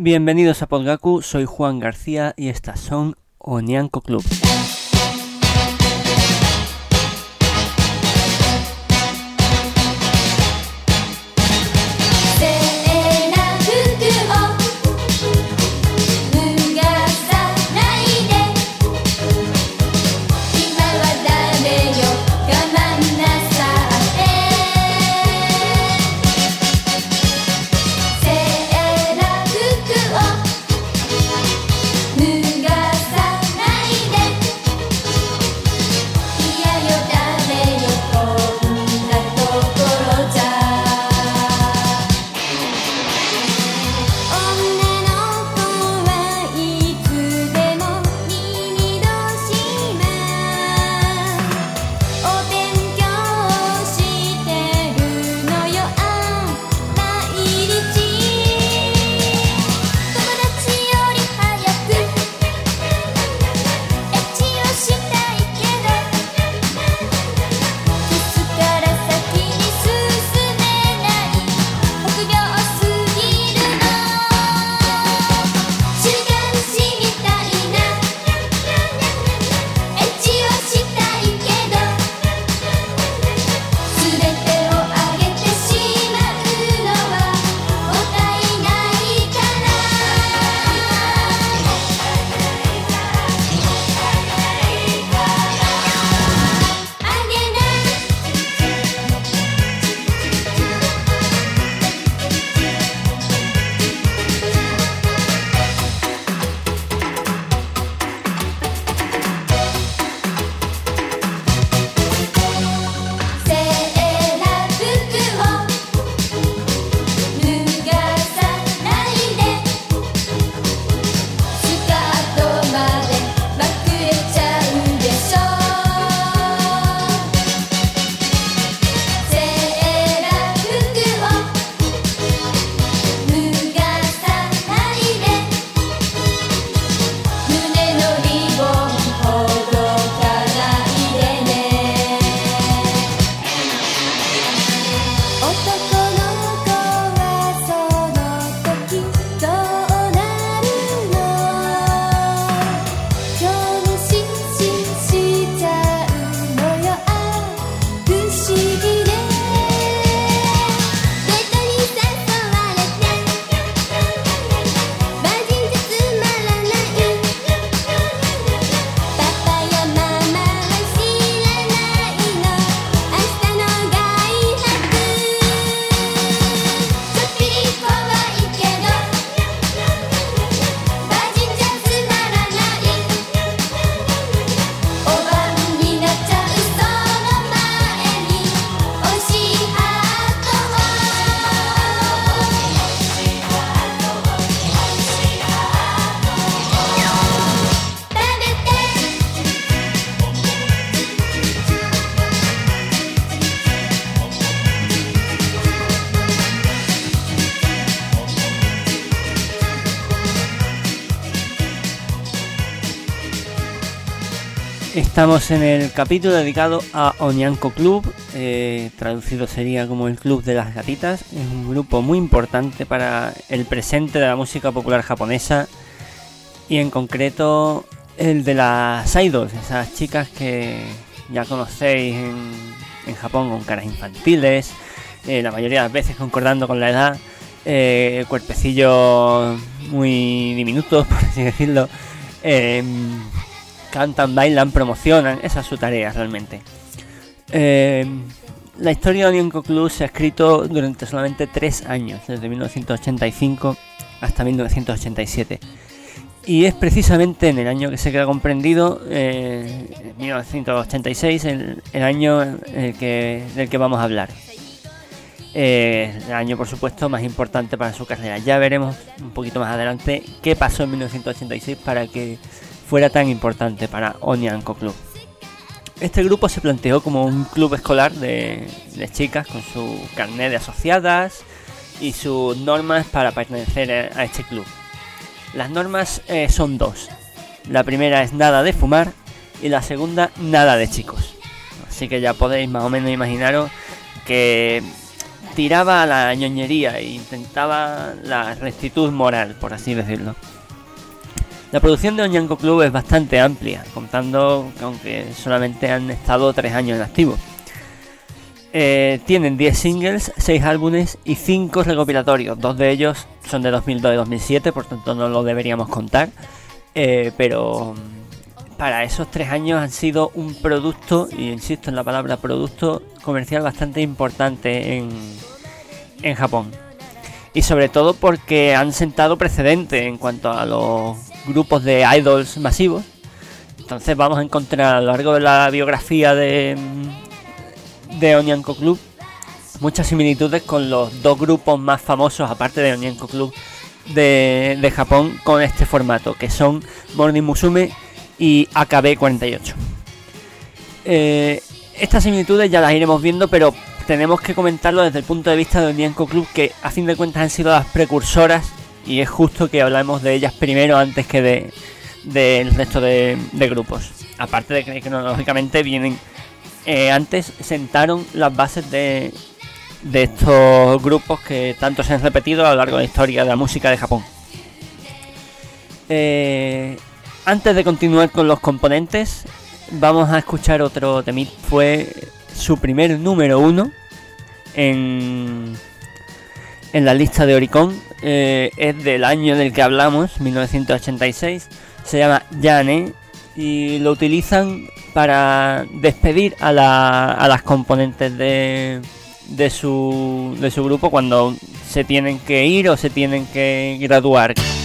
Bienvenidos a Podgaku, soy Juan García y estas son Onianco Club. Estamos en el capítulo dedicado a Onyanko Club, eh, traducido sería como el Club de las Gatitas. Es un grupo muy importante para el presente de la música popular japonesa y en concreto el de las idols, esas chicas que ya conocéis en, Japón con caras infantiles, eh, la mayoría de las veces concordando con la edad, eh, cuerpecillos muy diminutos, por así decirlo cantan, bailan, promocionan, esa es su tarea realmente. Eh, la historia de Onionco Club se ha escrito durante solamente tres años, desde 1985 hasta 1987. Y es precisamente en el año que se queda comprendido, eh, 1986, el, año que, del que vamos a hablar. Eh, el año, por supuesto, más importante para su carrera. Ya veremos un poquito más adelante qué pasó en 1986 para que fuera tan importante para Onyanko Club. Este grupo se planteó como un club escolar de, chicas con su carnet de asociadas y sus normas para pertenecer a este club. Las normas eh, son dos. La primera es nada de fumar y la segunda nada de chicos. Así que ya podéis más o menos imaginaros que tiraba a la ñoñería e intentaba la rectitud moral, por así decirlo. La producción de Oñanco Club es bastante amplia, contando que aunque solamente han estado tres años en activo. Eh, tienen 10 singles, 6 álbumes y 5 recopilatorios. Dos de ellos son de 2002 y 2007, por tanto no lo deberíamos contar. Eh, pero para esos tres años han sido un producto, y insisto en la palabra producto, comercial bastante importante en, en Japón. Y sobre todo porque han sentado precedente en cuanto a los grupos de idols masivos. Entonces vamos a encontrar a lo largo de la biografía de, de Onyanko Club muchas similitudes con los dos grupos más famosos, aparte de Onyanko Club, de, de Japón con este formato, que son Morning Musume y AKB48. Eh, estas similitudes ya las iremos viendo, pero tenemos que comentarlo desde el punto de vista de Onyanko Club, que a fin de cuentas han sido las precursoras y es justo que hablemos de ellas primero antes que de del resto de, grupos. Aparte de que cronológicamente vienen eh, antes, sentaron las bases de, de estos grupos que tanto se han repetido a lo largo de la historia de la música de Japón. Eh, antes de continuar con los componentes, vamos a escuchar otro temit. Fue su primer número uno en, en la lista de Oricon. Eh, es del año del que hablamos, 1986. Se llama Yane y lo utilizan para despedir a, la, a las componentes de, de, su, de su grupo cuando se tienen que ir o se tienen que graduar.「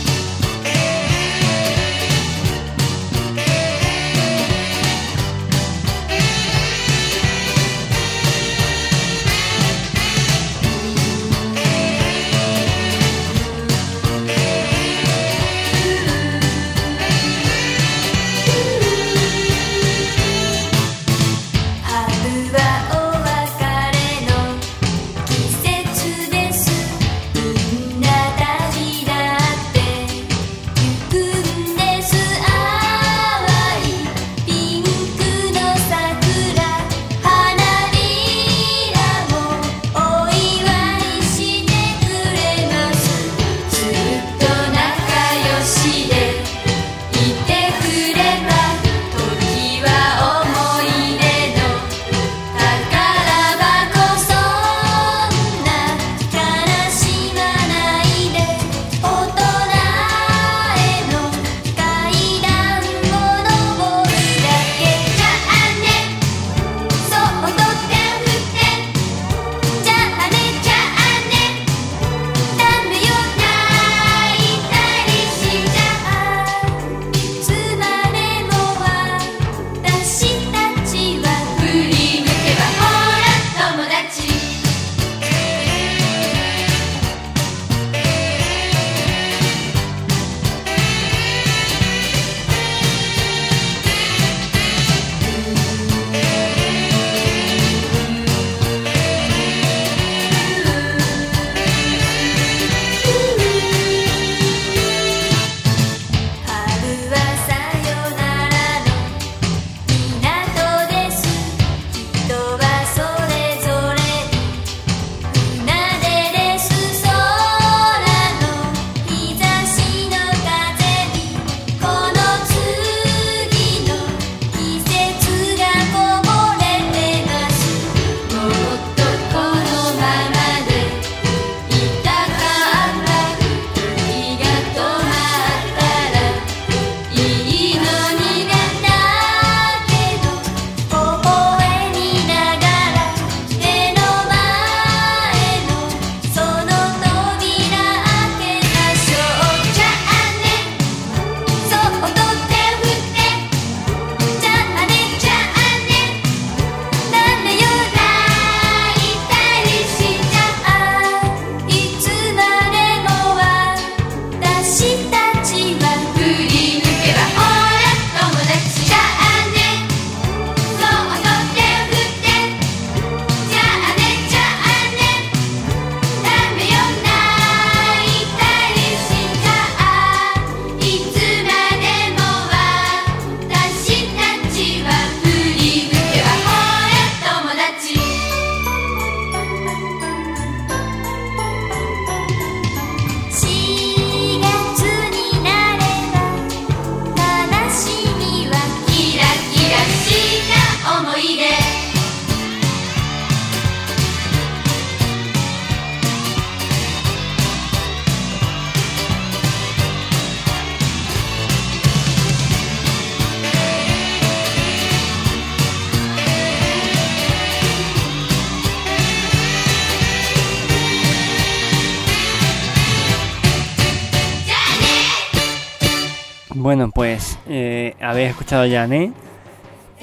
pues eh, habéis escuchado ya Né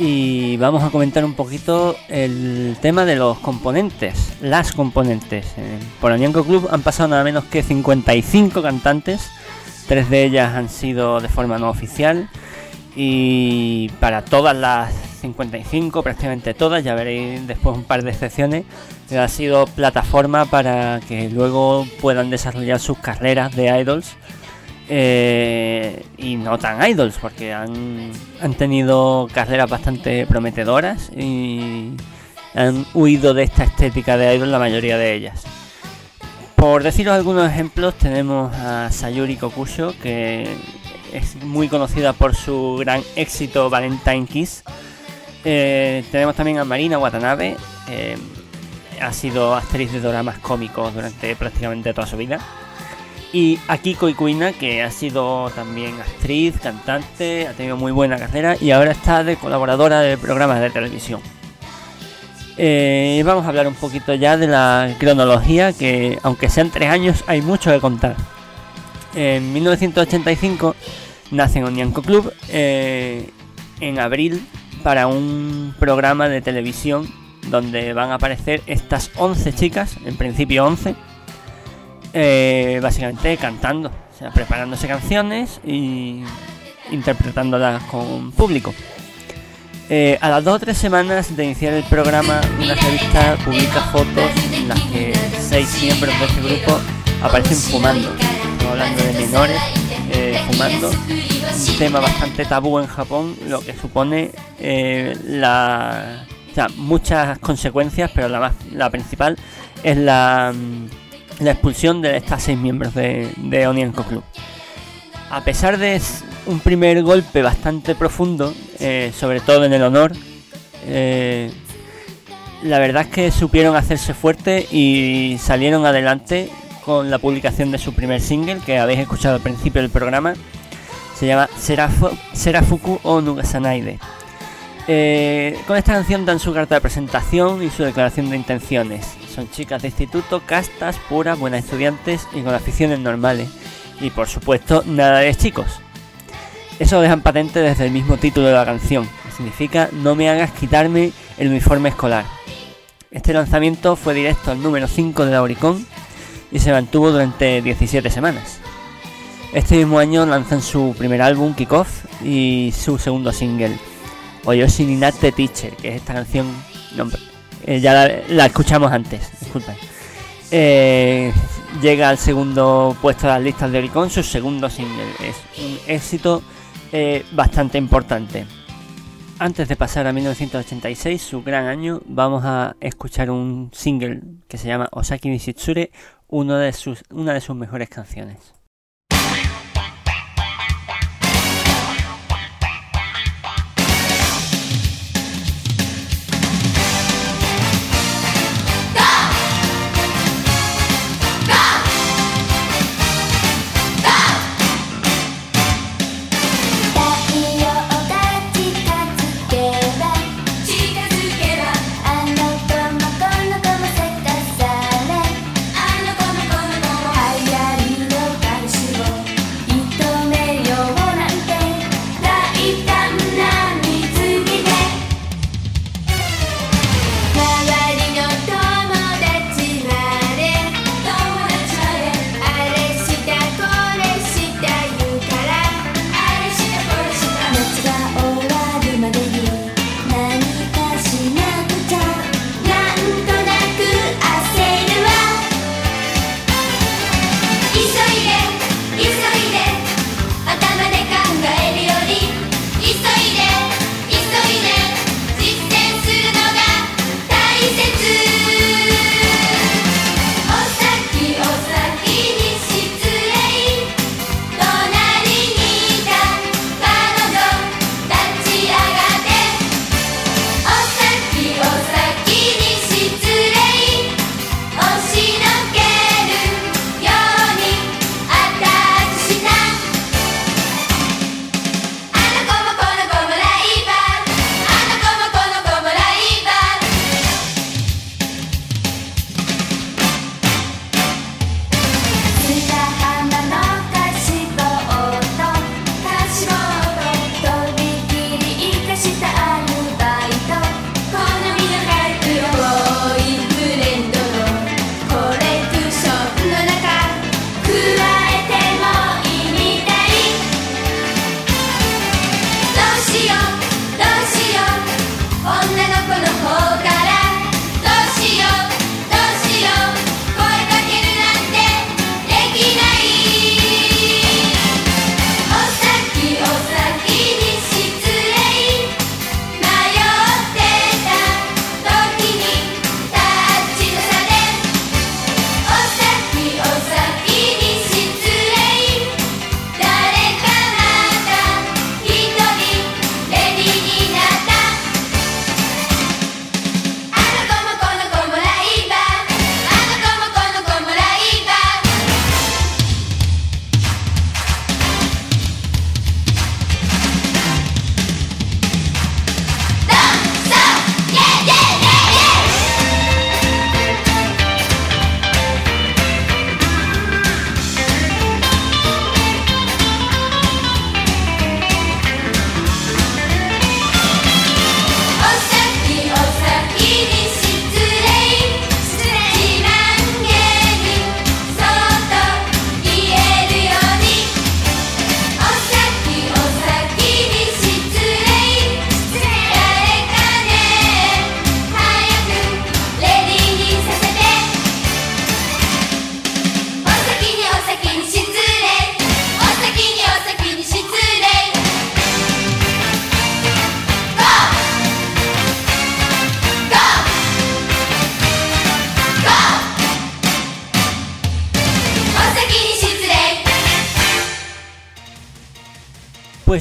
y vamos a comentar un poquito el tema de los componentes, las componentes. Eh, por Añanco Club han pasado nada menos que 55 cantantes, tres de ellas han sido de forma no oficial. Y para todas las 55, prácticamente todas, ya veréis después un par de excepciones, ha sido plataforma para que luego puedan desarrollar sus carreras de idols eh, y no tan idols, porque han, han tenido carreras bastante prometedoras y han huido de esta estética de idol la mayoría de ellas. Por deciros algunos ejemplos, tenemos a Sayuri Kokusho, que es muy conocida por su gran éxito Valentine Kiss. Eh, tenemos también a Marina Watanabe, ha sido actriz de dramas cómicos durante prácticamente toda su vida. Y Akiko Ikuina, que ha sido también actriz, cantante, ha tenido muy buena carrera y ahora está de colaboradora de programas de televisión. Eh, vamos a hablar un poquito ya de la cronología, que aunque sean tres años, hay mucho que contar. En 1985 nace en Onyanko Club eh, en abril para un programa de televisión donde van a aparecer estas 11 chicas, en principio 11, eh, básicamente cantando, o sea, preparándose canciones y interpretándolas con público. Eh, a las dos o tres semanas de iniciar el programa, una revista publica fotos en las que seis miembros de este grupo aparecen fumando. Estamos hablando de menores eh, fumando, un tema bastante tabú en Japón, lo que supone la, muchas consecuencias, pero la, más, la principal es la mm, la expulsión de estas seis miembros de, de Club. A pesar de un primer golpe bastante profundo, eh, sobre todo en el honor, eh, la verdad es que supieron hacerse fuerte y salieron adelante con la publicación de su primer single que habéis escuchado al principio del programa. Se llama Serafuku o Nugasanaide. Eh, con esta canción dan su carta de presentación y su declaración de intenciones. Son chicas de instituto, castas, puras, buenas estudiantes y con aficiones normales. Y por supuesto, nada de chicos. Eso lo dejan patente desde el mismo título de la canción, que significa No me hagas quitarme el uniforme escolar. Este lanzamiento fue directo al número 5 de la Oricon y se mantuvo durante 17 semanas. Este mismo año lanzan su primer álbum, Kickoff, y su segundo single, Oyoshi Ninate Teacher, que es esta canción eh, ya la, escuchamos antes, disculpen. Eh, llega al segundo puesto de las listas de Oricon, su segundo single. Es un éxito eh, bastante importante. Antes de pasar a 1986, su gran año, vamos a escuchar un single que se llama Osaki Nishitsure, de sus, una de sus mejores canciones.「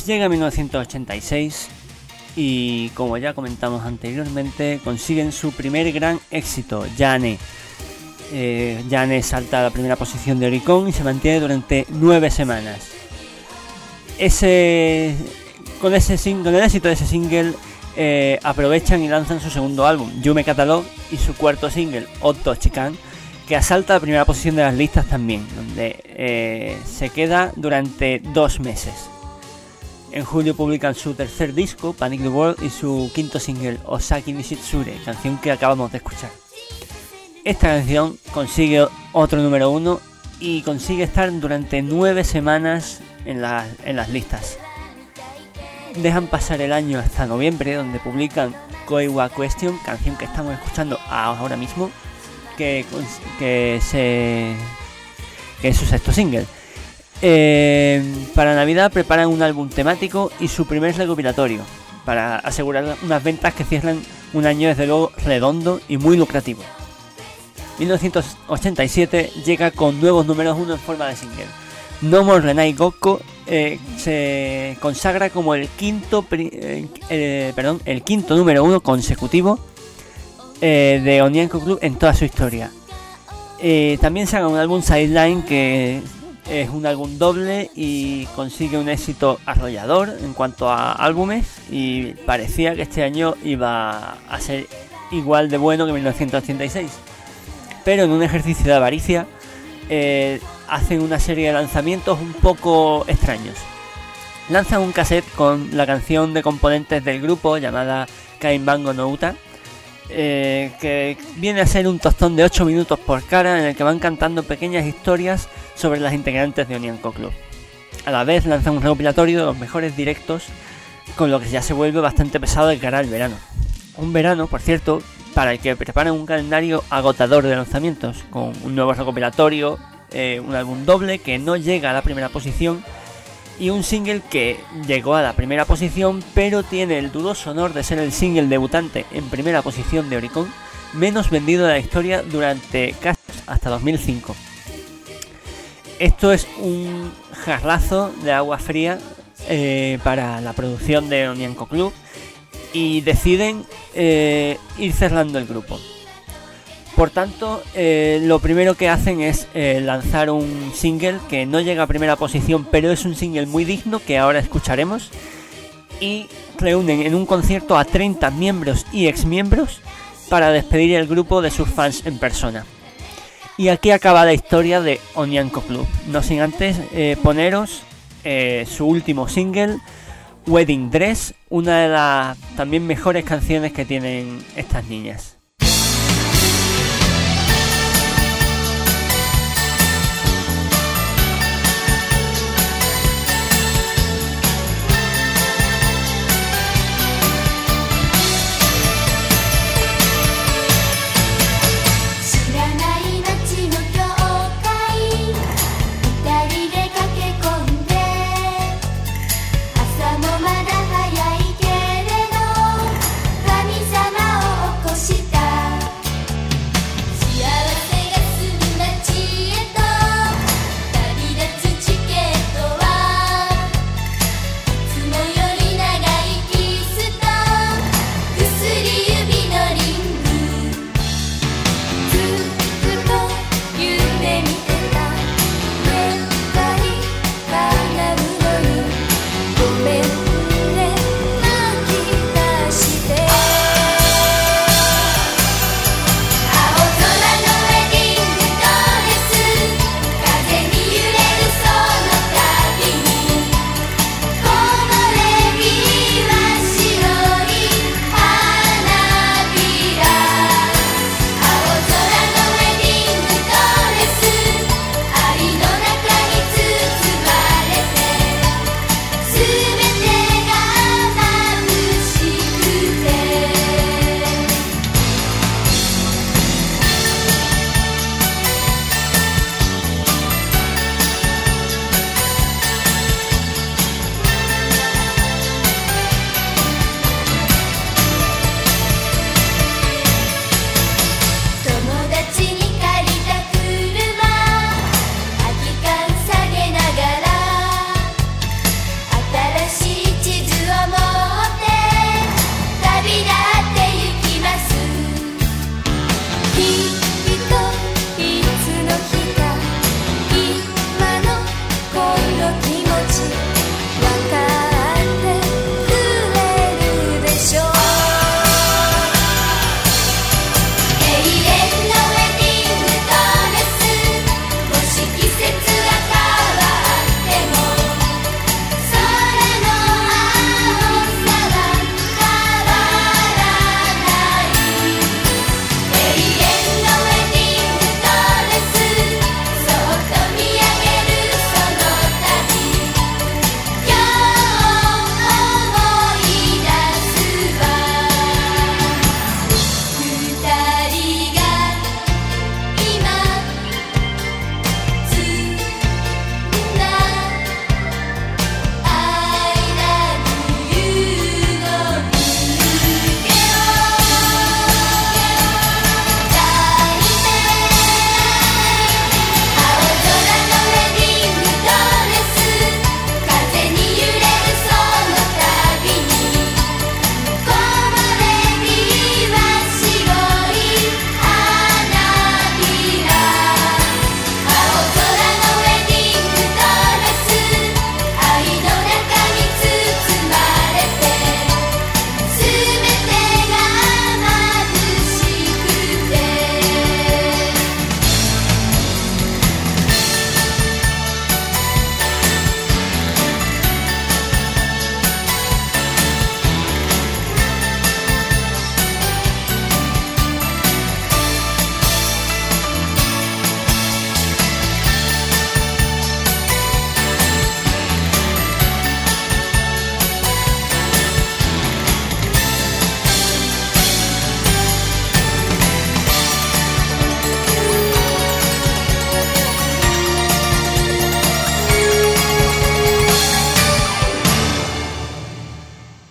llega 1986 y como ya comentamos anteriormente, consiguen su primer gran éxito, Jane. Eh, salta a la primera posición de Oricon y se mantiene durante nueve semanas. Ese, con, ese, el éxito de ese single eh, aprovechan y lanzan su segundo álbum, Yume Catalog, y su cuarto single, Otto Chican, que asalta la primera posición de las listas también, donde eh, se queda durante dos meses. En julio publican su tercer disco, Panic the World, y su quinto single, Osaki Nishitsure, canción que acabamos de escuchar. Esta canción consigue otro número uno y consigue estar durante nueve semanas en, en las listas. Dejan pasar el año hasta noviembre, donde publican Koiwa Question, canción que estamos escuchando ahora mismo, que, que, es su sexto single. Eh, para Navidad preparan un álbum temático y su primer recopilatorio para asegurar unas ventas que cierran un año desde luego redondo y muy lucrativo. 1987 llega con nuevos números uno en forma de single. No More Renai Gokko eh, se consagra como el quinto, eh, perdón, el quinto número uno consecutivo de Onyanko Club en toda su historia. también se haga un álbum Sideline que es un álbum doble y consigue un éxito arrollador en cuanto a álbumes y parecía que este año iba a ser igual de bueno que 1986. Pero en un ejercicio de avaricia eh, hacen una serie de lanzamientos un poco extraños. Lanzan un cassette con la canción de componentes del grupo llamada Kaimbango no Uta, eh, que viene a ser un tostón de 8 minutos por cara en el que van cantando pequeñas historias sobre las integrantes de Onyanko Club. A la vez lanzan un recopilatorio de los mejores directos, con lo que ya se vuelve bastante pesado de cara al verano. Un verano, por cierto, para el que preparan un calendario agotador de lanzamientos, con un nuevo recopilatorio, eh, un álbum doble que no llega a la primera posición y un single que llegó a la primera posición pero tiene el dudoso honor de ser el single debutante en primera posición de Oricon menos vendido de la historia durante casi hasta 2005. Esto es un jarrazo de agua fría eh, para la producción de Onianco Club y deciden eh, ir cerrando el grupo. Por tanto, eh, lo primero que hacen es lanzar un single que no llega a primera posición, pero es un single muy digno que ahora escucharemos. Y reúnen en un concierto a 30 miembros y exmiembros para despedir el grupo de sus fans en persona. Y aquí acaba la historia de Onyanko Club. No sin antes eh, poneros eh, su último single, Wedding Dress, una de las también mejores canciones que tienen estas niñas.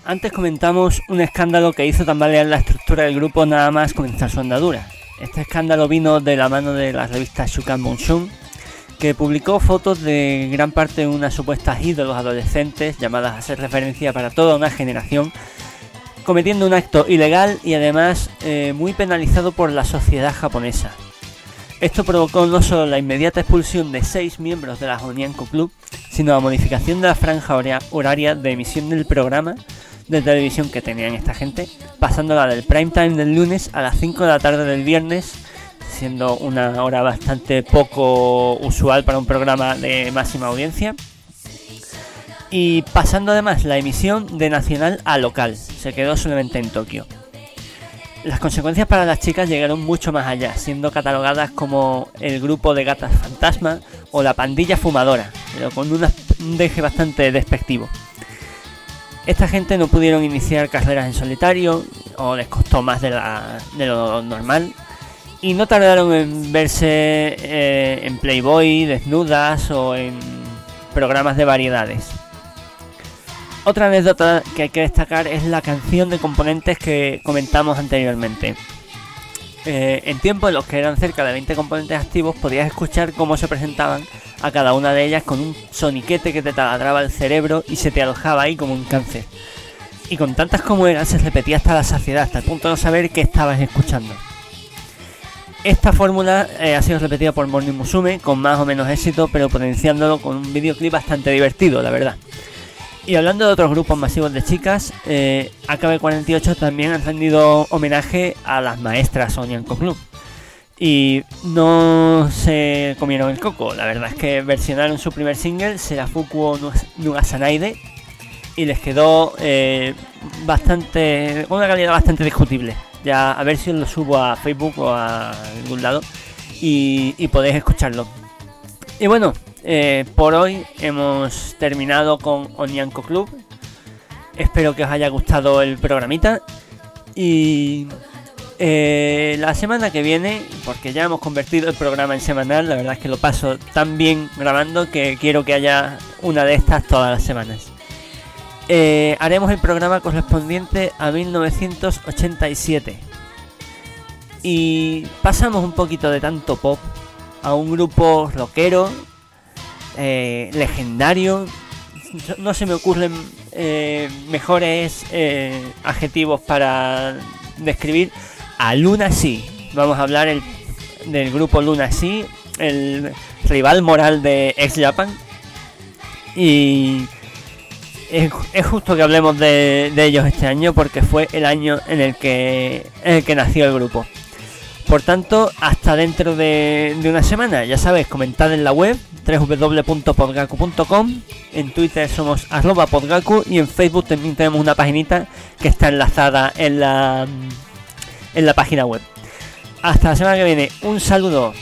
Antes comentamos un escándalo que hizo tambalear la estructura del grupo nada más comenzar su andadura. Este escándalo vino de la mano de la revista Shukan Monsoon, que publicó fotos de gran parte de unas supuestas ídolos adolescentes llamadas a ser referencia para toda una generación, cometiendo un acto ilegal y además eh, muy penalizado por la sociedad japonesa. Esto provocó no solo la inmediata expulsión de seis miembros de la Onyanko Club, sino la modificación de la franja horaria de emisión del programa de televisión que tenían esta gente, pasándola del prime time del lunes a las 5 de la tarde del viernes, siendo una hora bastante poco usual para un programa de máxima audiencia. Y pasando además la emisión de nacional a local, se quedó solamente en Tokio. Las consecuencias para las chicas llegaron mucho más allá, siendo catalogadas como el grupo de gatas fantasma o la pandilla fumadora, pero con un deje bastante despectivo. Esta gente no pudieron iniciar carreras en solitario, o les costó más de, lo normal, y no tardaron en verse eh, en Playboy, desnudas o en programas de variedades. Otra anécdota que hay que destacar es la canción de componentes que comentamos anteriormente. Eh, en tiempos en los que eran cerca de 20 componentes activos, podías escuchar cómo se presentaban a cada una de ellas con un soniquete que te taladraba el cerebro y se te alojaba ahí como un cáncer. Y con tantas como eran, se repetía hasta la saciedad, hasta el punto de no saber qué estabas escuchando. Esta fórmula eh, ha sido repetida por Morning Musume con más o menos éxito, pero potenciándolo con un videoclip bastante divertido, la verdad. Y hablando de otros grupos masivos de chicas, eh, AKB48 también han rendido homenaje a las maestras Onyanko Club. Y no se comieron el coco, la verdad es que versionaron su primer single, Serafuku Nugasanaide, y les quedó eh, bastante, una calidad bastante discutible. Ya a ver si lo subo a Facebook o a algún lado y, y podéis escucharlo. Y bueno, eh, por hoy hemos terminado con Onyanko Club. Espero que os haya gustado el programita. Y eh, la semana que viene, porque ya hemos convertido el programa en semanal, la verdad es que lo paso tan bien grabando que quiero que haya una de estas todas las semanas. Eh, haremos el programa correspondiente a 1987. Y pasamos un poquito de tanto pop a un grupo rockero eh, legendario. No se me ocurren eh, mejores eh, adjetivos para describir a Luna Sí. Vamos a hablar del grupo Luna Sí, el rival moral de Ex Japan. Y es, justo que hablemos de, ellos este año porque fue el año en el que, en el que nació el grupo. Por tanto, hasta dentro de, una semana, ya sabes, comentad en la web www.podgaku.com, en Twitter somos arroba podgaku y en Facebook también tenemos una paginita que está enlazada en la, en la página web. Hasta la semana que viene, un saludo.